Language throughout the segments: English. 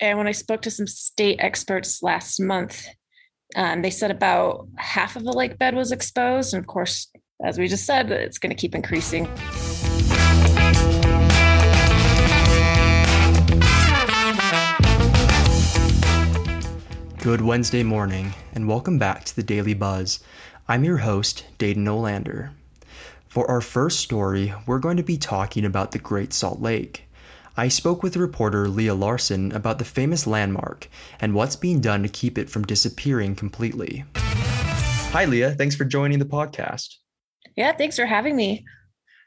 And when I spoke to some state experts last month, um, they said about half of the lake bed was exposed. And of course, as we just said, it's going to keep increasing. Good Wednesday morning, and welcome back to the Daily Buzz. I'm your host, Dayton Olander. For our first story, we're going to be talking about the Great Salt Lake. I spoke with reporter Leia Larsen about the famous landmark and what's being done to keep it from disappearing completely. Hi, Leia. Thanks for joining the podcast. Yeah, thanks for having me.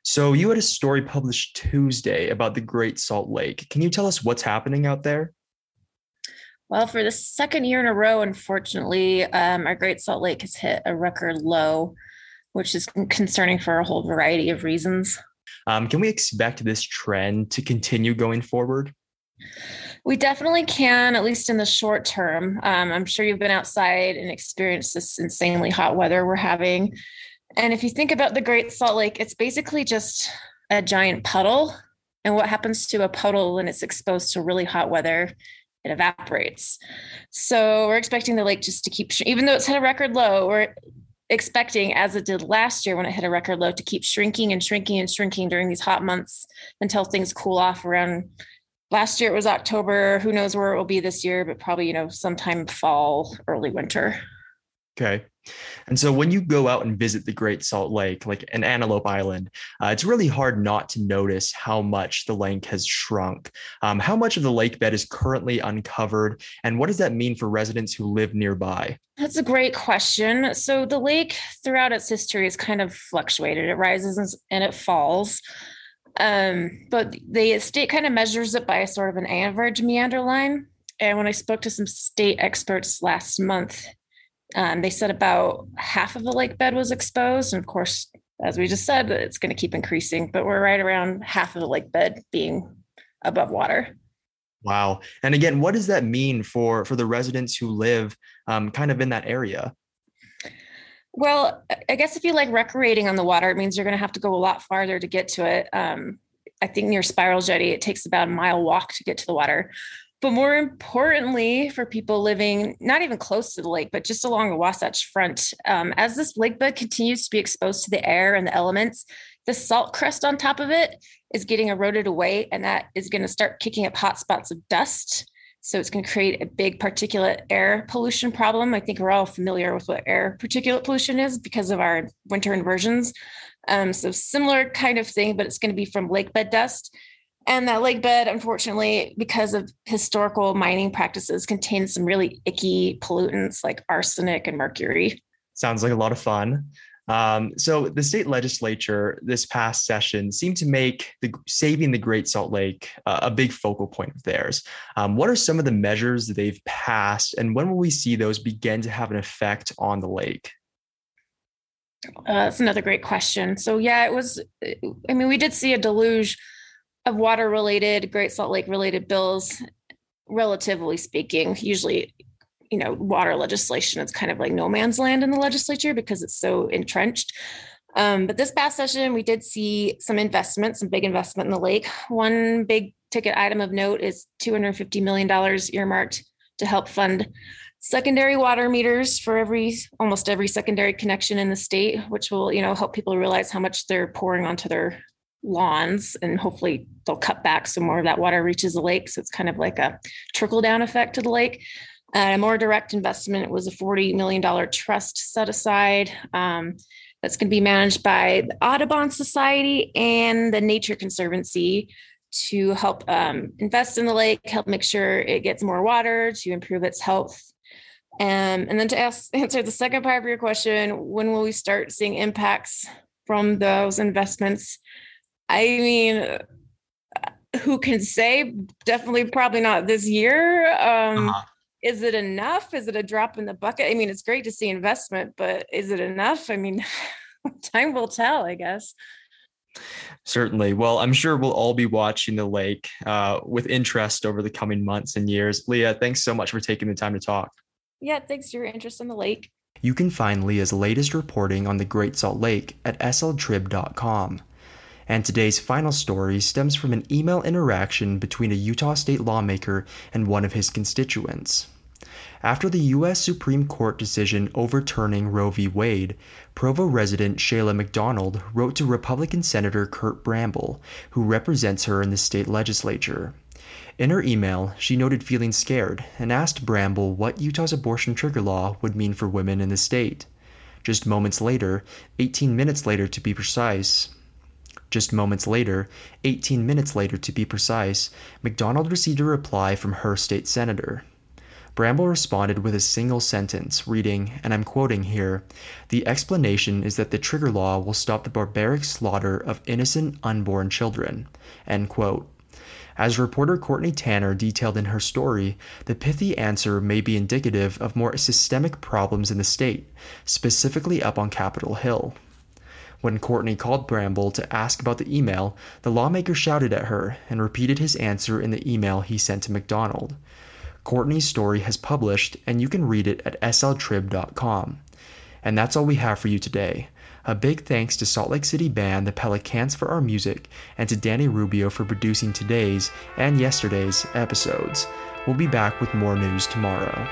So, you had a story published Tuesday about the Great Salt Lake. Can you tell us what's happening out there? Well, for the second year in a row, unfortunately, um, our Great Salt Lake has hit a record low, which is concerning for a whole variety of reasons. Um, can we expect this trend to continue going forward? We definitely can, at least in the short term. Um, I'm sure you've been outside and experienced this insanely hot weather we're having. And if you think about the Great Salt Lake, it's basically just a giant puddle. And what happens to a puddle when it's exposed to really hot weather? It evaporates. So we're expecting the lake just to keep, even though it's hit a record low, we're expecting, as it did last year when it hit a record low, to keep shrinking and shrinking and shrinking during these hot months until things cool off around last year it was October. Who knows where it will be this year, but probably, you know, sometime fall, early winter. Okay. And so when you go out and visit the Great Salt Lake, like an Antelope Island, uh, it's really hard not to notice how much the lake has shrunk. Um, how much of the lake bed is currently uncovered, and what does that mean for residents who live nearby? That's a great question. So the lake, throughout its history, has kind of fluctuated. It rises and it falls. Um, but the state kind of measures it by sort of an average meander line. And when I spoke to some state experts last month, um, they said about half of the lake bed was exposed. And of course, as we just said, it's going to keep increasing, but we're right around half of the lake bed being above water. Wow. And again, what does that mean for for the residents who live um, kind of in that area? Well, I guess if you like recreating on the water, it means you're going to have to go a lot farther to get to it. Um, I think near Spiral Jetty, it takes about a mile walk to get to the water. But more importantly, for people living not even close to the lake, but just along the Wasatch Front, um, as this lake bed continues to be exposed to the air and the elements, the salt crust on top of it is getting eroded away, and that is going to start kicking up hot spots of dust. So it's going to create a big particulate air pollution problem. I think we're all familiar with what air particulate pollution is because of our winter inversions. Um, so similar kind of thing, but it's going to be from lake bed dust. And that lake bed, unfortunately, because of historical mining practices, contains some really icky pollutants like arsenic and mercury. Sounds like a lot of fun. Um, so the state legislature this past session seemed to make the saving the Great Salt Lake uh, a big focal point of theirs. Um, what are some of the measures that they've passed, and when will we see those begin to have an effect on the lake? Uh, that's another great question. So yeah, it was. I mean, we did see a deluge of water related, Great Salt Lake related bills, relatively speaking. Usually, you know, water legislation is kind of like no man's land in the legislature because it's so entrenched. Um, but this past session, we did see some investment, some big investment in the lake. One big ticket item of note is $250 million earmarked to help fund secondary water meters for every almost every secondary connection in the state, which will, you know, help people realize how much they're pouring onto their lawns and hopefully they'll cut back so more of that water reaches the lake. So it's kind of like a trickle down effect to the lake. Uh, a more direct investment was a $40 million trust set aside. Um, that's going to be managed by the Audubon Society and the Nature Conservancy to help um, invest in the lake, help make sure it gets more water, to improve its health. Um, and then to ask, answer the second part of your question, when will we start seeing impacts from those investments? I mean, who can say? Definitely, probably not this year. Um, uh-huh. Is it enough? Is it a drop in the bucket? I mean, it's great to see investment, but is it enough? I mean, time will tell, I guess. Certainly. Well, I'm sure we'll all be watching the lake uh, with interest over the coming months and years. Leia, thanks so much for taking the time to talk. Yeah, thanks for your interest in the lake. You can find Leia's latest reporting on the Great Salt Lake at sltrib.com. And today's final story stems from an email interaction between a Utah state lawmaker and one of his constituents. After the U.S. Supreme Court decision overturning Roe v. Wade, Provo resident Shayla McDonald wrote to Republican Senator Curt Bramble, who represents her in the state legislature. In her email, she noted feeling scared and asked Bramble what Utah's abortion trigger law would mean for women in the state. Just moments later, 18 minutes later to be precise, just moments later, 18 minutes later to be precise, McDonald received a reply from her state senator. Bramble responded with a single sentence, reading, and I'm quoting here The explanation is that the trigger law will stop the barbaric slaughter of innocent unborn children. End quote. As reporter Courtney Tanner detailed in her story, the pithy answer may be indicative of more systemic problems in the state, specifically up on Capitol Hill. When Courtney called Bramble to ask about the email, the lawmaker shouted at her and repeated his answer in the email he sent to McDonald. Courtney's story has published, and you can read it at sltrib.com. And that's all we have for you today. A big thanks to Salt Lake City band The Pelicans for our music, and to Danny Rubio for producing today's and yesterday's episodes. We'll be back with more news tomorrow.